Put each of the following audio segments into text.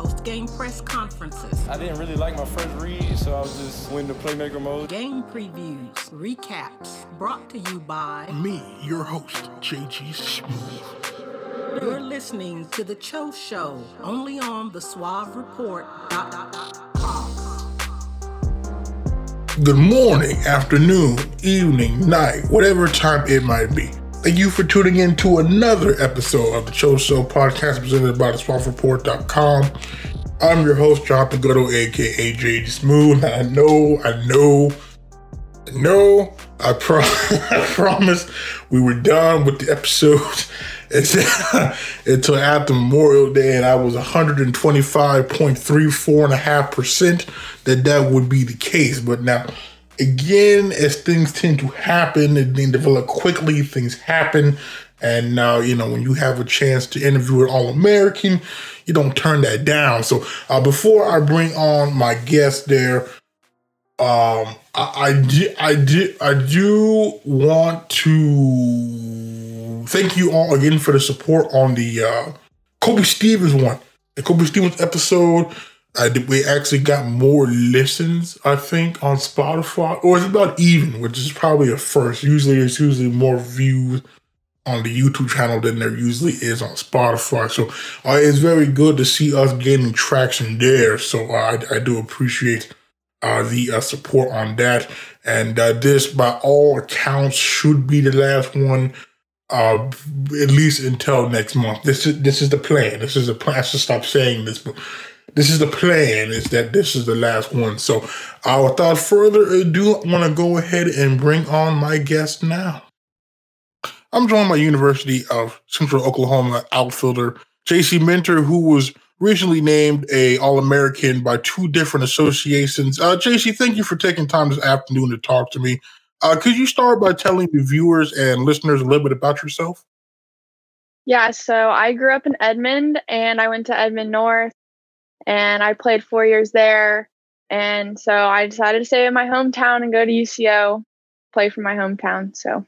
Post game press conferences. I didn't really like my first read, so I was just went into playmaker mode. Game previews, recaps, brought to you by Me, your host, JG Smooth. You're listening to The Cho Show, only on the Suave Report. Good morning, afternoon, evening, night, whatever time it might be. Thank you for tuning in to another episode of the Cho Show podcast presented by the I'm your host, Jonathan Goudeau, aka JG Smooth. I know, I know, I know, I, pro- I promised we were done with the episode until after Memorial Day, and I was 125.34.5% that that would be the case. But now, again, as things tend to happen and they develop quickly, things happen. And now, you know, when you have a chance to interview an All American, you don't turn that down. So, uh, before I bring on my guest there, um, I, I, do, I, do, I do want to thank you all again for the support on the uh, Kobe Stevens one. The Kobe Stevens episode, uh, we actually got more listens, I think, on Spotify, or it's about even, which is probably a first. Usually, it's usually more views on the YouTube channel than there usually is on Spotify. So uh, it's very good to see us gaining traction there. So uh, I, I do appreciate uh, the uh, support on that. And uh, this, by all accounts, should be the last one, uh, at least until next month. This is this is the plan. This is the plan. I should stop saying this, but this is the plan. Is that this is the last one? So, uh, without further ado, I want to go ahead and bring on my guest now. I'm joined by University of Central Oklahoma outfielder Jacee Minter, who was recently named a All-American by two different associations. Uh, Jacee, thank you for taking time this afternoon to talk to me. Uh, could you start by telling the viewers and listeners a little bit about yourself? Yeah, so I grew up in Edmond and I went to Edmond North and I played four years there. And so I decided to stay in my hometown and go to UCO, play for my hometown. So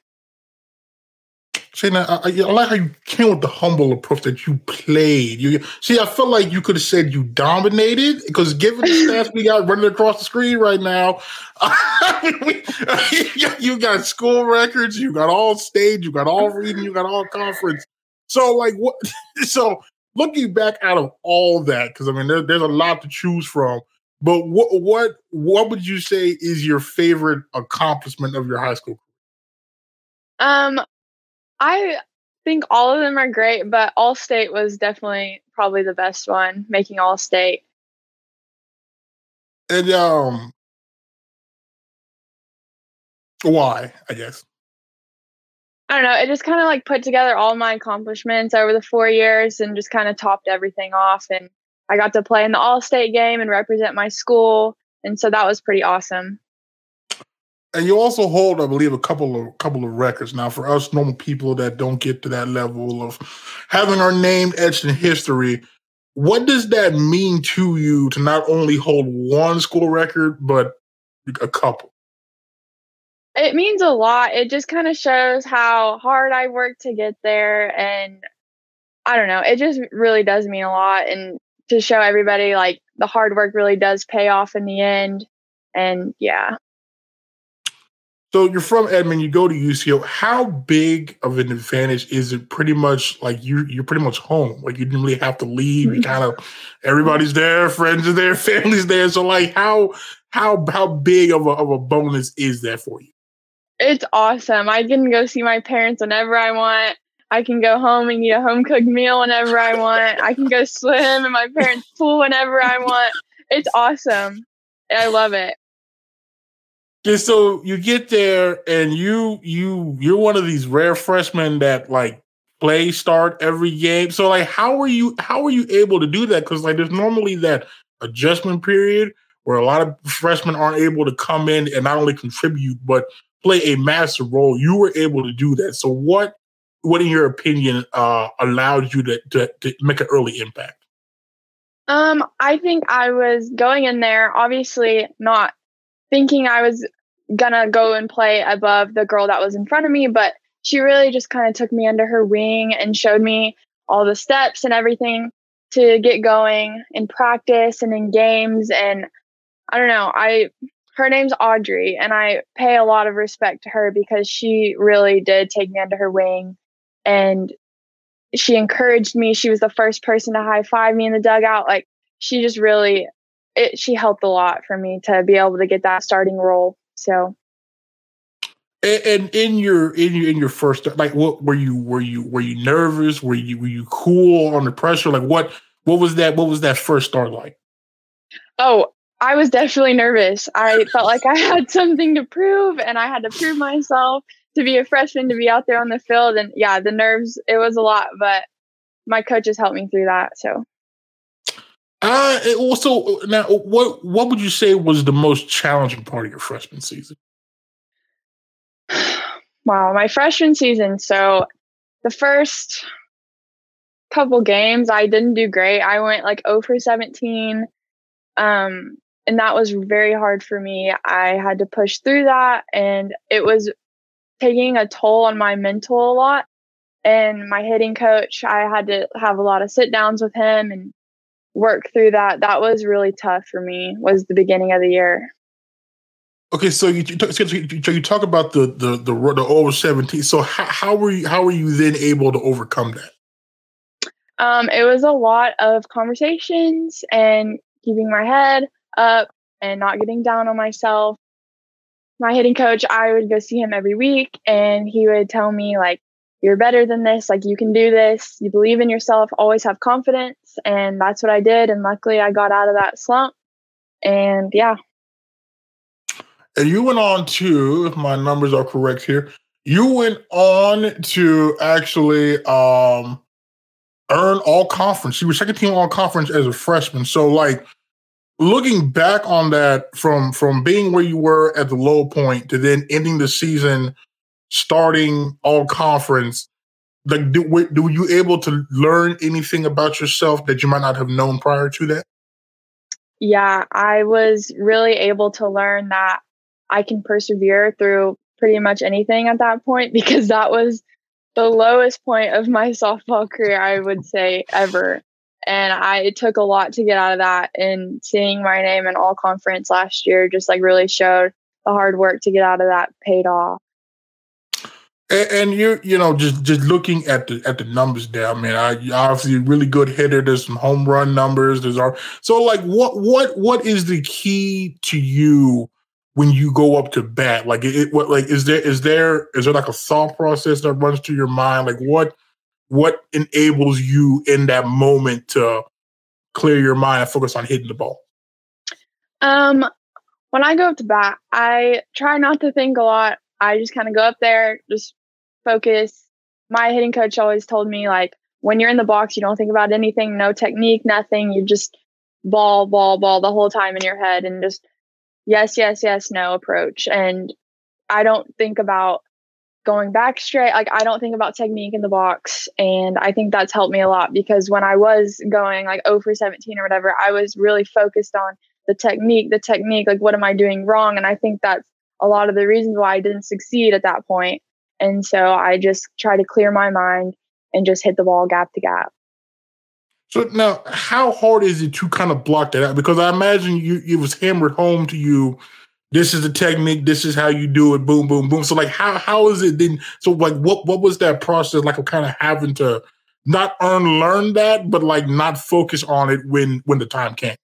See, now, I, I, like how you came with the humble approach that you played. You see, I feel like you could have said you dominated because given the stats we got running across the screen right now, you got school records, you got all stage, you got all reading, you got all conference. So, like, what? So, looking back out of all that, because I mean, there, there's a lot to choose from. But what what what would you say is your favorite accomplishment of your high school? Um, I think all of them are great, but All State was definitely probably the best one, making All State. And um, why? I guess. I don't know. It just kind of like put together all my accomplishments over the four years and just kind of topped everything off. And I got to play in the All State game and represent my school, and so that was pretty awesome and you also hold, I believe, a couple of couple of records. Now, for us normal people that don't get to that level of having our name etched in history, what does that mean to you to not only hold one school record but a couple? It means a lot. It just kind of shows how hard I worked to get there, and I don't know. It just really does mean a lot, and to show everybody like the hard work really does pay off in the end. And yeah. So you're from Edmond, you go to UCO. How big of an advantage is it? Pretty much like you you're pretty much home. Like you didn't really have to leave. You kind of everybody's there, friends are there, family's there. So like how how how big of a of a bonus is that for you? It's awesome. I can go see my parents whenever I want. I can go home and eat a home cooked meal whenever I want. I can go swim in my parents' pool whenever I want. It's awesome. I love it. So you get there and you you you're one of these rare freshmen that like play start every game. So like how are you how are you able to do that? Because like there's normally that adjustment period where a lot of freshmen aren't able to come in and not only contribute but play a massive role. You were able to do that. So what what in your opinion uh allowed you to, to, to make an early impact? Um, I think I was going in there, obviously not thinking I was gonna go and play above the girl that was in front of me, but she really just kind of took me under her wing and showed me all the steps and everything to get going in practice and in games. And I don't know, I her name's Audrey, and I pay a lot of respect to her because she really did take me under her wing and she encouraged me. She was the first person to high five me in the dugout. Like she just really it she helped a lot for me to be able to get that starting role. So and, and in your in your in your first like what were you were you were you nervous? Were you were you cool under pressure? Like what what was that what was that first start like? Oh, I was definitely nervous. I felt like I had something to prove and I had to prove myself to be a freshman to be out there on the field and yeah, the nerves it was a lot, but my coaches helped me through that. So uh so now what what would you say was the most challenging part of your freshman season? wow, my freshman season. So the first couple games I didn't do great. I went like 0 for 17. Um and that was very hard for me. I had to push through that and it was taking a toll on my mental a lot. And my hitting coach, I had to have a lot of sit downs with him and work through that. That was really tough for me. Was the beginning of the year. Okay, so you, so you talk about the the the, the over seventeen. So how, how were you how were you then able to overcome that? Um, it was a lot of conversations and keeping my head up and not getting down on myself my hitting coach, I would go see him every week and he would tell me like you're better than this, like you can do this, you believe in yourself, always have confidence, and that's what I did and luckily I got out of that slump. And yeah. And you went on to, if my numbers are correct here, you went on to actually um earn all conference. You were second team all conference as a freshman. So like looking back on that from from being where you were at the low point to then ending the season starting all conference like do, do you able to learn anything about yourself that you might not have known prior to that? Yeah i was really able to learn that i can persevere through pretty much anything at that point because that was the lowest point of my softball career i would say ever and I it took a lot to get out of that. And seeing my name in all conference last year just like really showed the hard work to get out of that paid off. And, and you're, you know, just just looking at the at the numbers there. I mean, I obviously really good hitter. There's some home run numbers. There's our so like what what what is the key to you when you go up to bat? Like it, what like is there is there is there like a thought process that runs through your mind? Like what what enables you in that moment to clear your mind and focus on hitting the ball? Um, when I go up to bat, I try not to think a lot. I just kind of go up there, just focus. My hitting coach always told me like when you're in the box, you don't think about anything, no technique, nothing. You just ball, ball, ball the whole time in your head and just yes, yes, yes, no approach. And I don't think about going back straight like i don't think about technique in the box and i think that's helped me a lot because when i was going like oh over 17 or whatever i was really focused on the technique the technique like what am i doing wrong? And i think that's a lot of the reasons why i didn't succeed at that point. And so i just try to clear my mind and just hit the ball gap to gap. So now how hard is it to kind of block that out? Because i imagine you it was hammered home to you this is the technique this is how you do it boom boom boom. So like how how is it then so like what what was that process like of kind of having to not unlearn that but like not focus on it when when the time came?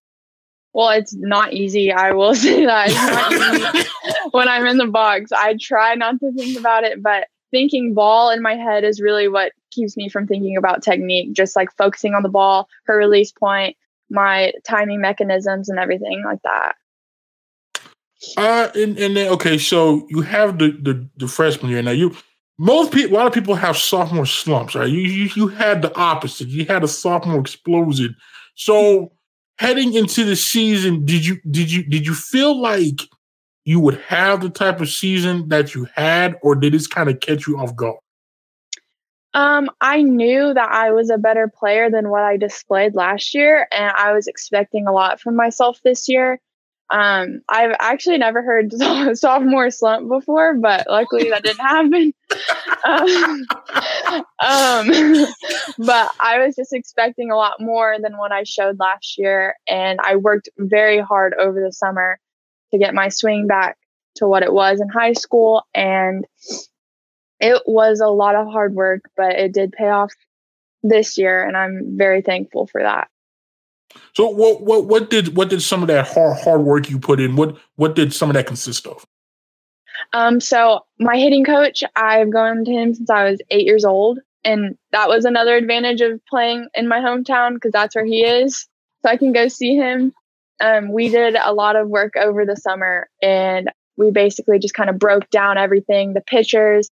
Well it's not easy i will say that. It's not easy when i'm in the box. I try not to think about it but thinking ball in my head is really what keeps me from thinking about technique just like focusing on the ball her release point my timing mechanisms and everything like that Uh, and, and then okay, so you have the, the the freshman year now. You most people, a lot of people have sophomore slumps, right? You, you you had the opposite. You had a sophomore explosion. So heading into the season, did you did you did you feel like you would have the type of season that you had, or did this kind of catch you off guard? Um, I knew that I was a better player than what I displayed last year, and I was expecting a lot from myself this year. Um, I've actually never heard sophomore slump before, but luckily that didn't happen. um, um, but I was just expecting a lot more than what I showed last year, and I worked very hard over the summer to get my swing back to what it was in high school, and it was a lot of hard work, but it did pay off this year, and I'm very thankful for that. So what what what did what did some of that hard hard work you put in? What what did some of that consist of? Um, so my hitting coach, I've gone to him since I was eight years old, and that was another advantage of playing in my hometown because that's where he is, so I can go see him. Um, we did a lot of work over the summer, and we basically just kind of broke down everything, the pitchers,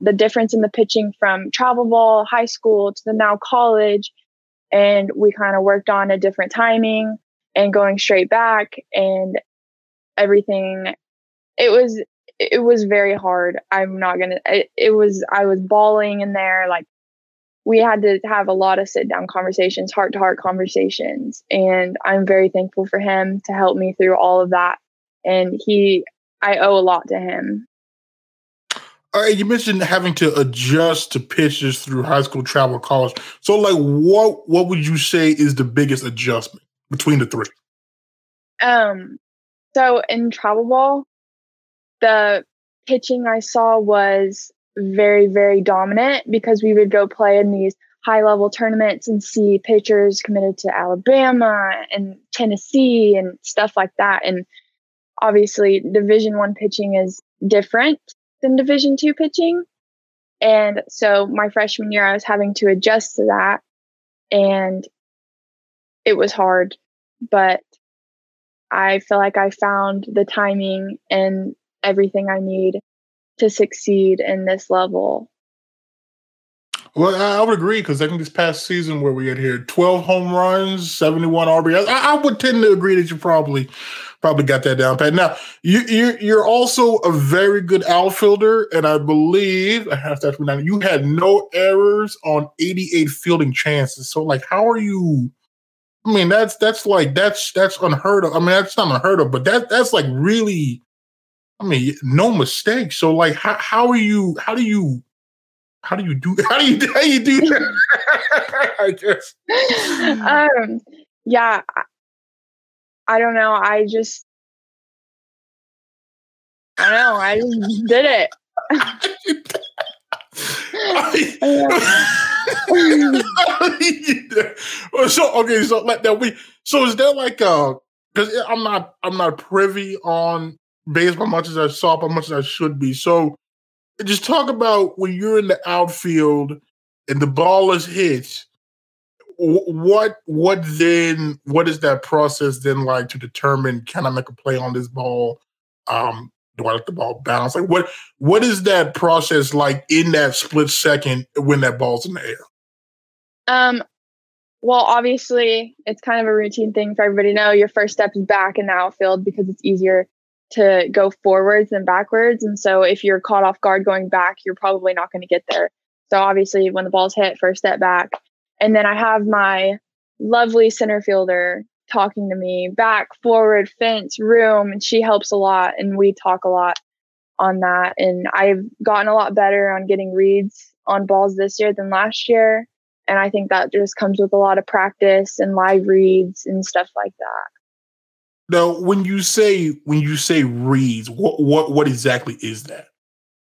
the difference in the pitching from travel ball, high school to the now college, and we kind of worked on a different timing and going straight back and everything it was it was very hard i'm not gonna it, it was i was bawling in there like we had to have a lot of sit down conversations heart to heart conversations and i'm very thankful for him to help me through all of that and he i owe a lot to him you mentioned having to adjust to pitches through high school, travel, college. So, like, what what would you say is the biggest adjustment between the three? Um, so in travel ball, the pitching I saw was very, very dominant because we would go play in these high level tournaments and see pitchers committed to Alabama and Tennessee and stuff like that. And obviously, Division One pitching is different than Division two pitching. And so my freshman year, I was having to adjust to that. And it was hard, but I feel like I found the timing and everything I need to succeed in this level. Well, I would agree because I think this past season where we had here 12 home runs, 71 RBIs, I, I would tend to agree that you probably probably got that down pat. Now you you you're also a very good outfielder, and I believe I have to ask you had no errors on 88 fielding chances. So like, how are you? I mean, that's that's like that's that's unheard of. I mean, that's not unheard of, but that that's like really. I mean, no mistakes. So like, how how are you? How do you? How do you do? How do you how do you do that? I guess. Um. Yeah. I don't know. I just, I don't know. I just did it. so okay, so like that we so is there like uh because I'm not I'm not privy on baseball much as I saw, but much as I should be. So just talk about when you're in the outfield and the ball is hit what what then what is that process then like to determine can I make a play on this ball? Um, do I let the ball bounce? Like what what is that process like in that split second when that ball's in the air? Um well obviously it's kind of a routine thing for everybody to know. Your first step is back in the outfield because it's easier to go forwards and backwards. And so if you're caught off guard going back, you're probably not going to get there. So obviously when the ball's hit, first step back. And then I have my lovely center fielder talking to me back, forward, fence, room, and she helps a lot. And we talk a lot on that. And I've gotten a lot better on getting reads on balls this year than last year. And I think that just comes with a lot of practice and live reads and stuff like that. Now, when you say when you say reads, what what what exactly is that?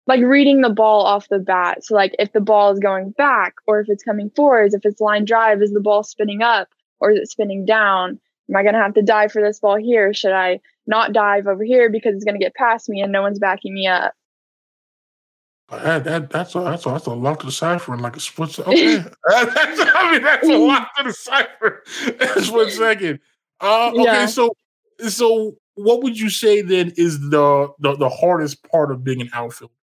like reading the ball off the bat. So like if the ball is going back or if it's coming forwards, if it's line drive, is the ball spinning up or is it spinning down? Am I going to have to dive for this ball here? Should I not dive over here because it's going to get past me and no one's backing me up? That, that that's a that's a, that's a lot to decipher in like a split second. Okay, that's, I mean that's a lot to decipher in a split second. Uh, okay, yeah. so so what would you say then is the the, the hardest part of being an outfielder?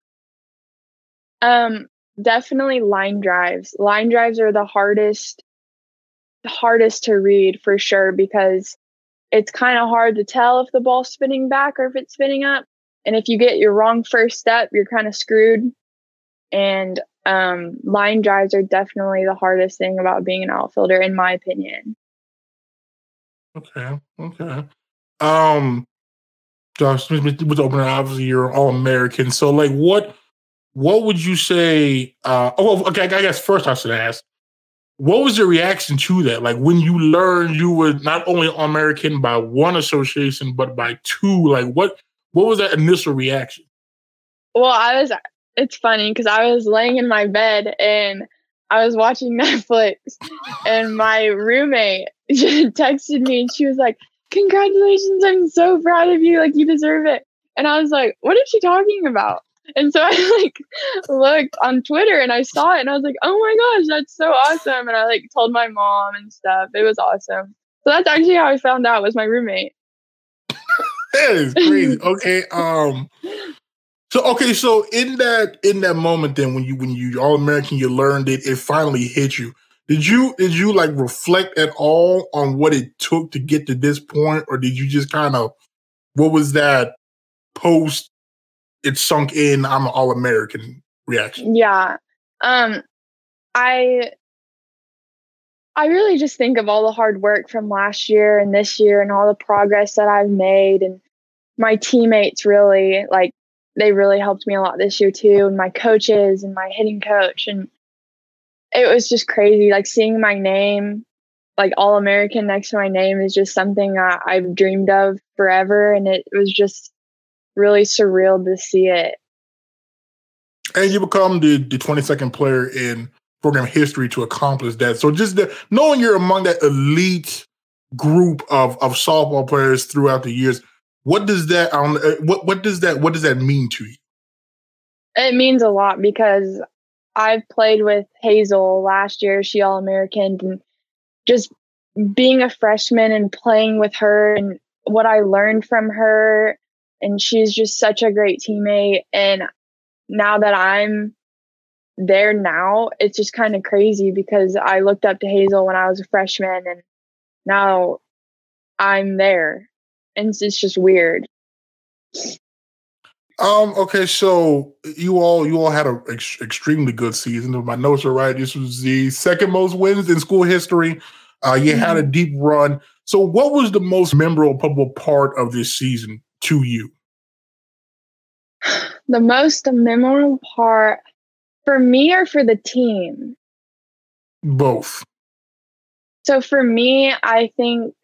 Um, definitely line drives. Line drives are the hardest hardest to read for sure because it's kind of hard to tell if the ball's spinning back or if it's spinning up. And if you get your wrong first step, you're kind of screwed. And um, line drives are definitely the hardest thing about being an outfielder, in my opinion. Okay. Okay. Um, Josh Smith was opening. Obviously, you're all American. So, like, what what would you say? Uh, oh, okay. I guess first I should ask, what was your reaction to that? Like when you learned you were not only American by one association, but by two. Like what what was that initial reaction? Well, I was. It's funny because I was laying in my bed and I was watching Netflix, and my roommate texted me and she was like, "Congratulations! I'm so proud of you. Like you deserve it." And I was like, "What is she talking about?" And so I like looked on Twitter and I saw it and I was like, oh my gosh, that's so awesome. And I like told my mom and stuff. It was awesome. So that's actually how I found out was my roommate. that is crazy. okay. Um so okay, so in that in that moment then when you when you all American you learned it, it finally hit you. Did you did you like reflect at all on what it took to get to this point, or did you just kind of what was that post it sunk in I'm an all American reaction? Yeah. Um I I really just think of all the hard work from last year and this year and all the progress that I've made and my teammates really like they really helped me a lot this year too and my coaches and my hitting coach and it was just crazy like seeing my name like all american next to my name is just something I, i've dreamed of forever and it was just really surreal to see it. And you become the, the 22nd player in program history to accomplish that. So just the, knowing you're among that elite group of, of softball players throughout the years, what does that um, uh, what what does that what does that mean to you? It means a lot because I've played with Hazel last year. She all American and just being a freshman and playing with her and what I learned from her and she's just such a great teammate and now that i'm there now it's just kind of crazy because i looked up to hazel when i was a freshman and now i'm there and it's, just weird um okay so you all you all had an ex- extremely good season if my notes are right this was the second most wins in school history uh you mm-hmm. had a mm-hmm. deep run so what was the most memorable part of this season to you? The most memorable part for me or for the team? Both. So for me, I think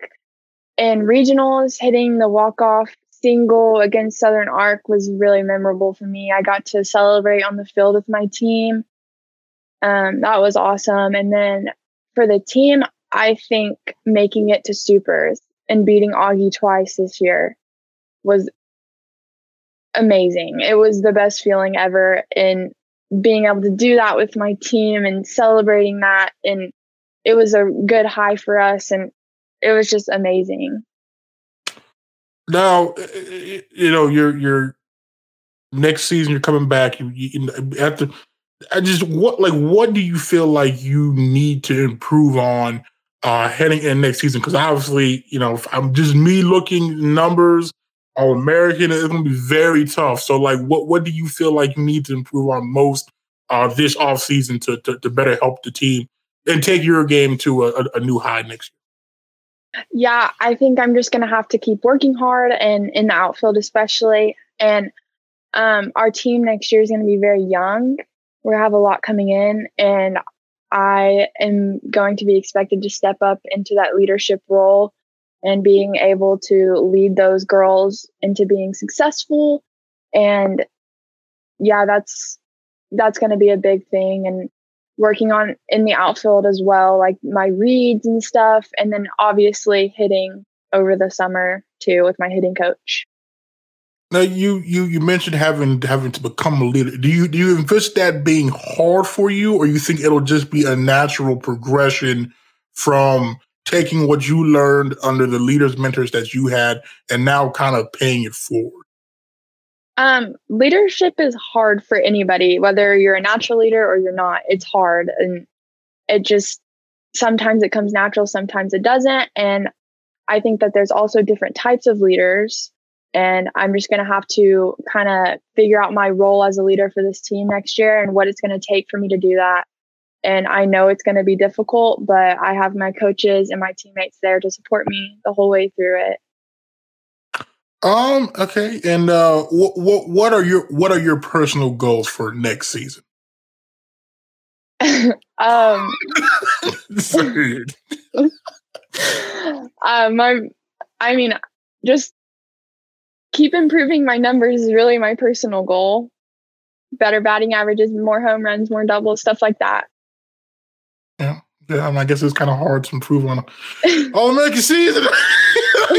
in regionals, hitting the walk off single against Southern Arc was really memorable for me. I got to celebrate on the field with my team. Um, that was awesome. And then for the team, I think making it to supers and beating Augie twice this year was amazing. It was the best feeling ever. And being able to do that with my team and celebrating that. And it was a good high for us. And it was just amazing. Now, you know, you're, you're, next season you're coming back you, you after i just what like what do you feel like you need to improve on uh heading in next season because obviously you know i'm just me looking numbers all American. It's to be very tough. So, like, what what do you feel like you need to improve on most uh, this off season to, to, to better help the team and take your game to a, a new high next year? Yeah, I think I'm just going to have to keep working hard and in the outfield, especially. And um, our team next year is going to be very young. We have a lot coming in, and I am going to be expected to step up into that leadership role and being able to lead those girls into being successful and yeah that's that's going to be a big thing and working on in the outfield as well like my reads and stuff and then obviously hitting over the summer too with my hitting coach now you you you mentioned having having to become a leader do you do you envision that being hard for you or you think it'll just be a natural progression from taking what you learned under the leaders, mentors that you had, and now kind of paying it forward? Um, leadership is hard for anybody, whether you're a natural leader or you're not. It's hard, and it just sometimes it comes natural, sometimes it doesn't. And I think that there's also different types of leaders. And I'm just going to have to kind of figure out my role as a leader for this team next year and what it's going to take for me to do that. And I know it's going to be difficult, but I have my coaches and my teammates there to support me the whole way through it. Um. Okay. And uh, what what what are your what are your personal goals for next season? um. um. My, I mean, just keep improving my numbers is really my personal goal. Better batting averages, more home runs, more doubles, stuff like that. Yeah. Yeah, I, mean, I guess it's kind of hard to improve on all American season.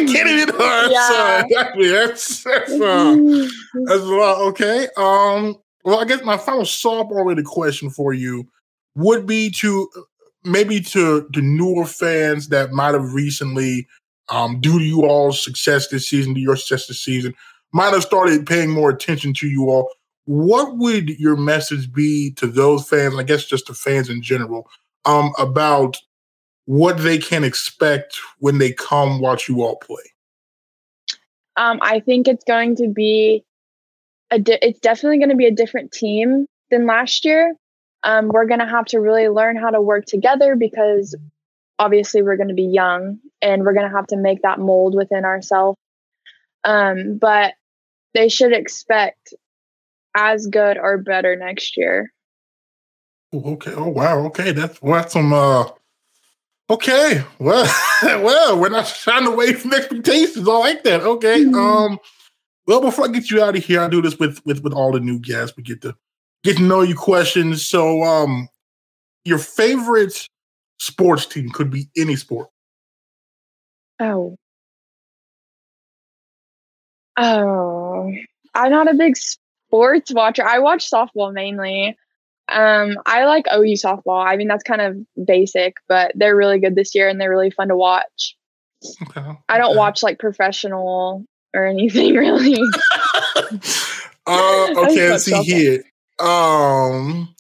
I can't even hard. Yeah. So exactly. That's that's, uh, that's a lot. Okay. Um. Well, I guess my final softball related question for you would be to maybe to the newer fans that might have recently, um, due to you all's success this season, to your success this season, might have started paying more attention to you all. What would your message be to those fans? I guess just to fans in general, um, about what they can expect when they come watch you all play? Um, I think it's going to be a. Di- it's definitely going to be a different team than last year. Um, we're going to have to really learn how to work together because obviously we're going to be young and we're going to have to make that mold within ourselves. Um, but they should expect as good or better next year. Okay. Oh wow. Okay, that's well, that's some. uh Okay. Well, well, we're not shying away from expectations. I like that. Okay. Mm-hmm. Um. Well, before I get you out of here, I do this with with with all the new guests. We get to get to know you questions. So, um, your favorite sports team could be any sport. Oh. Oh, I'm not a big sports watcher. I watch softball mainly. Um, I like OU softball. I mean, that's kind of basic, but they're really good this year and they're really fun to watch. Okay. I don't okay. watch like professional or anything really. uh, okay, let's see softball. here. Um,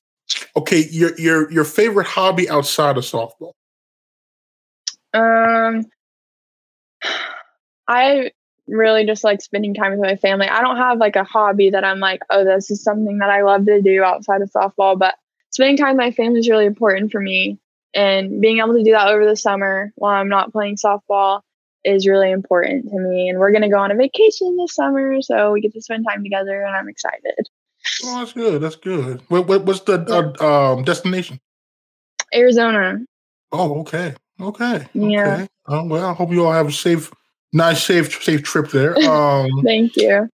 okay, your your your favorite hobby outside of softball? Um, I really just like spending time with my family. I don't have like a hobby that I'm like, oh, this is something that I love to do outside of softball, but spending time with my family is really important for me. And being able to do that over the summer while I'm not playing softball is really important to me. And we're going to go on a vacation this summer, so we get to spend time together, and I'm excited. Oh, that's good. That's good. What, what what's the uh, um, destination? Arizona. Oh, okay. Okay. Yeah. Okay. Oh, well, I hope you all have a safe Nice, safe, safe trip there. Um, Thank you.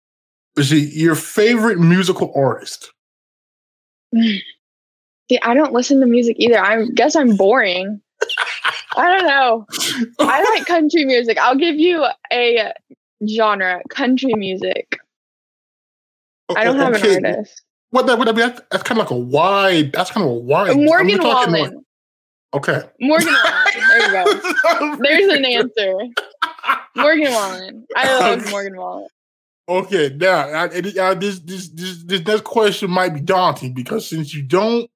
Is he your favorite musical artist? See, I don't listen to music either. I guess I'm boring. I don't know. I like country music. I'll give you a genre: country music. I don't have okay. an artist. What that would be? That's, that's kind of like a wide. That's kind of a wide. Morgan Wallen. Like, okay. Morgan Wallen. There you go. There's an answer. Morgan Wallen. I love Morgan Wallen. Okay, now I, I, uh, this, this this this next question might be daunting because since you don't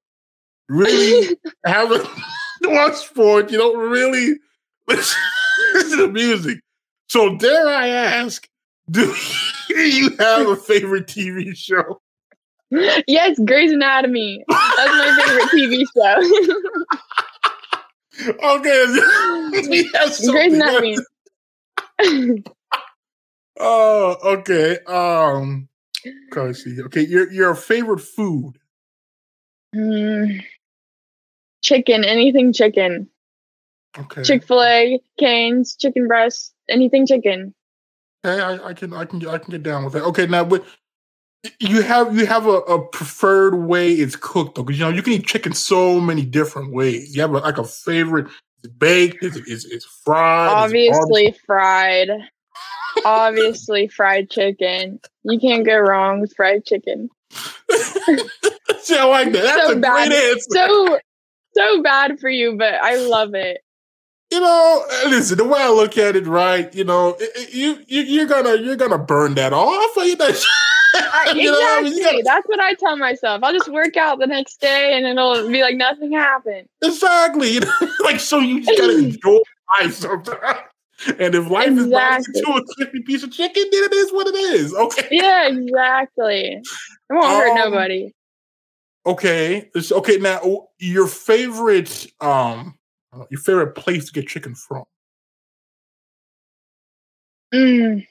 really have a watch sport, you don't really listen, listen to music. So dare I ask, do you have a favorite TV show? Yes, Grey's Anatomy. That's my favorite TV show. okay, Grey's Anatomy oh, okay. Um, see. Okay, your your favorite food? Mm, chicken. Anything chicken. Okay. Chick Fil A, Canes, chicken breast, anything chicken. Okay, I, I, can I can I can get down with that. Okay, now but you have you have a, a preferred way it's cooked though, because you know you can eat chicken so many different ways. You have a, like a favorite it's baked. It's, it's, it's fried. Obviously it's fried. Obviously fried chicken. You can't go wrong with fried chicken. See, I like that. That's so a bad. great answer. So so bad for you, but I love it. you know, uh, listen. The way I look at it, right? You know, you, you you're gonna you're gonna burn that off. You know, exactly. You know I mean? gotta, That's what I tell myself. I'll just work out the next day, and it'll be like nothing happened. Exactly. Like so you just gotta enjoy life sometimes. And if life exactly. is biting to a crispy piece of chicken, then it is what it is. Okay. Yeah, exactly. It won't um, hurt nobody. Okay. It's, okay. Now, your favorite, um, your favorite place to get chicken from? Mm.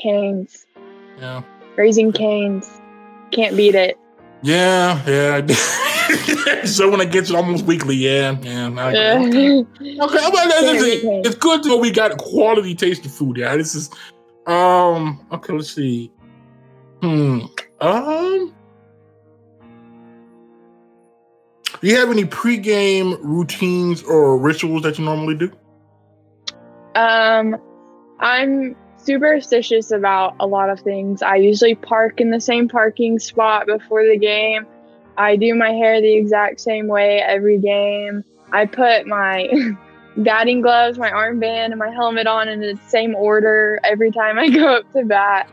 Canes. Yeah. Raising Canes. Can't beat it. Yeah, yeah. Someone that gets it almost weekly. Yeah, yeah. okay, okay. Well, it's, it's good know we got quality tasty food. Yeah, this is. Um. Okay, let's see. Hmm. Um. Do you have any pregame routines or rituals that you normally do? Um, I'm superstitious about a lot of things. I usually park in the same parking spot before the game. I do my hair the exact same way every game. I put my batting gloves, my armband, and my helmet on in the same order every time I go up to bat.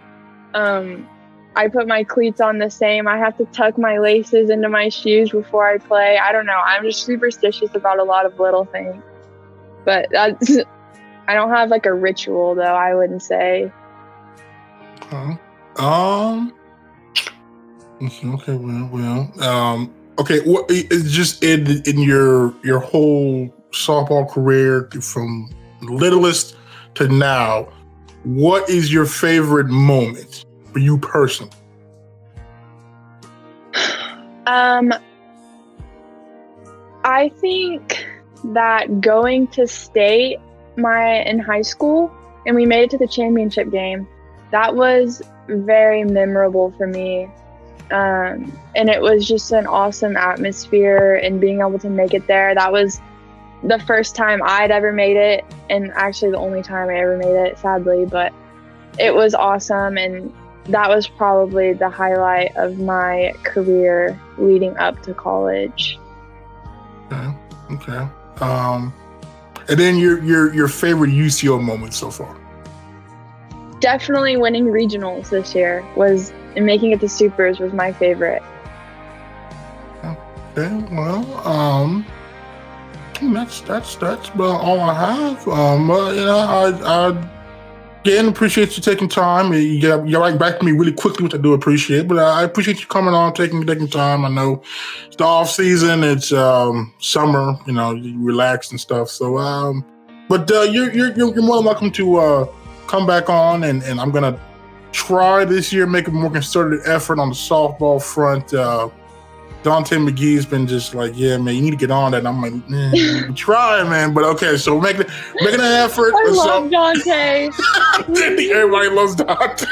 Um, I put my cleats on the same. I have to tuck my laces into my shoes before I play. I don't know. I'm just superstitious about a lot of little things. But that's I don't have like a ritual though. I wouldn't say. Okay. Um. Okay. Well. Well. Um. Okay. What is just in in your your whole softball career from littlest to now? What is your favorite moment for you personally? Um. I think that going to state my in high school and we made it to the championship game. That was very memorable for me. Um, and it was just an awesome atmosphere and being able to make it there. That was the first time I'd ever made it, and actually the only time I ever made it, sadly. But it was awesome, and that was probably the highlight of my career leading up to college. Okay. Okay. Um, and then your your your favorite UCO moment so far? Definitely winning regionals this year was and making it to supers was my favorite. Okay, well, um, that's that's that's about all I have. Um, uh, you know, I I again appreciate you taking time. You get you right back to me really quickly, which I do appreciate. But I appreciate you coming on, taking taking time. I know it's the off season, it's um, summer, you know, you relax and stuff. So, um, but uh, you're, you're you're more than welcome to uh, come back on, and and I'm gonna try this year make a more concerted effort on the softball front. Uh, Dante McGee's been just like, yeah, man, you need to get on that. And I'm like, mm, try, man. But okay, so making making an effort. I so, love Dante. Everybody loves Dante.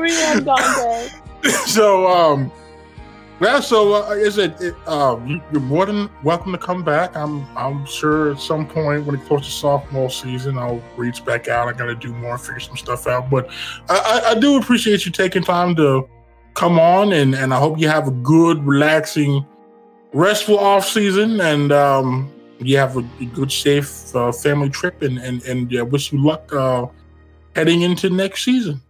We love Dante. so, um, yeah. So, uh, like I said, it, um, you're more than welcome to come back. I'm I'm sure at some point when it comes to sophomore season, I'll reach back out. I got to do more, figure some stuff out. But I, I, I do appreciate you taking time to come on and, and I hope you have a good, relaxing, restful off season and um, you have a, a good, safe uh, family trip and and and uh, wish you luck uh, heading into next season.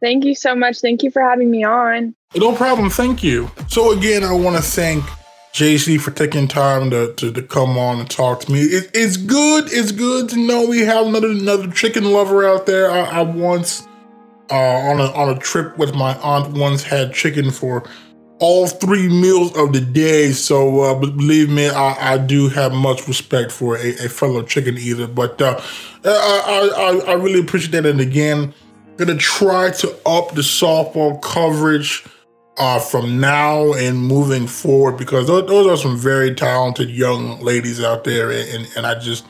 Thank you so much. Thank you for having me on. No problem. Thank you. So again, I want to thank Jacee for taking time to, to, to come on and talk to me. It, it's good. It's good to know we have another another chicken lover out there. I, I once uh, on a on a trip with my aunt once had chicken for all three meals of the day. So uh, believe me, I, I do have much respect for a, a fellow chicken eater. But uh, I, I I really appreciate that. And again, gonna try to up the softball coverage. Uh, from now and moving forward, because those, those are some very talented young ladies out there, and, and I just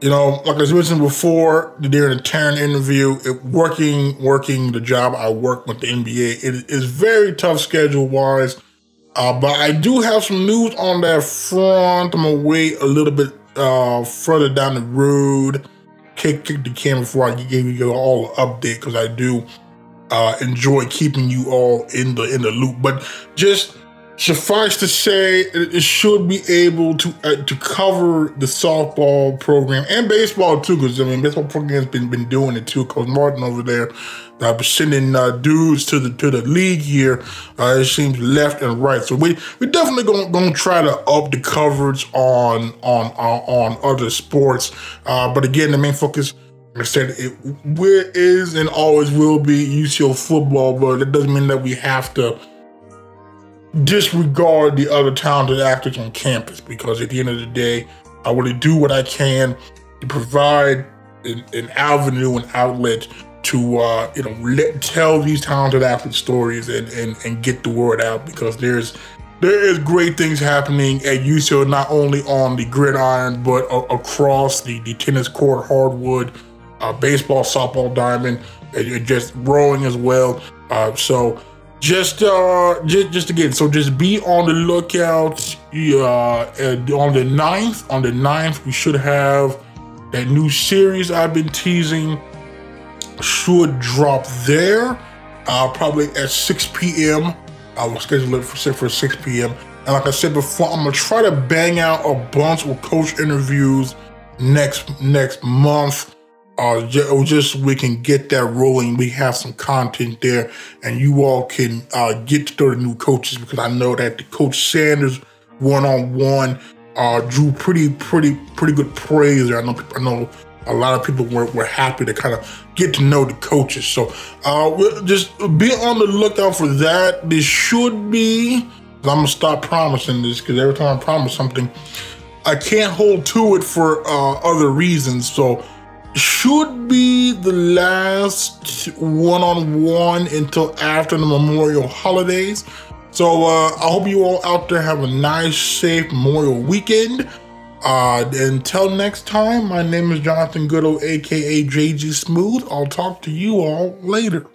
you know, like I mentioned before during the Taryn interview, it, working working the job I work with the NBA, it is very tough schedule wise. Uh, but I do have some news on that front. I'm gonna wait a little bit uh, further down the road. Kick, kick the camera before I give you all an update because I do uh, enjoy keeping you all in the in the loop. But just suffice to say, it should be able to uh, to cover the softball program and baseball too. Because I mean, baseball program's been been doing it too. Coach Martin over there, uh, sending uh, dudes to the to the league here. Uh, it seems left and right. So we we definitely gonna gonna try to up the coverage on on on, on other sports. Uh, but again, the main focus. I said it is and always will be UCO football, but it doesn't mean that we have to disregard the other talented actors on campus because at the end of the day, I want to do what I can to provide an, an avenue, an outlet to uh, you know let tell these talented athlete stories and, and and get the word out because there's there is great things happening at UCO not only on the gridiron but a- across the, the tennis court, hardwood, uh, baseball, softball, diamond, and just rowing as well. Uh, so just uh just just again so just be on the lookout uh on the 9th on the 9th we should have that new series i've been teasing should drop there. Uh probably at 6 p.m i will schedule it for, for 6 p.m and like i said before i'm gonna try to bang out a bunch of coach interviews next next month uh, just, we can get that rolling. We have some content there, and you all can uh, get to the new coaches because I know that the Coach Sanders one on one drew pretty, pretty, pretty good praise. I know, I know a lot of people were, were happy to kind of get to know the coaches. So uh, we'll just be on the lookout for that. This should be. I'm gonna stop promising this because every time I promise something, I can't hold to it for uh, other reasons. So should be the last one-on-one until after the Memorial holidays. So uh, I hope you all out there have a nice, safe Memorial weekend. Uh, until next time, my name is Jonathan Goudeau, aka JG Smooth. I'll talk to you all later.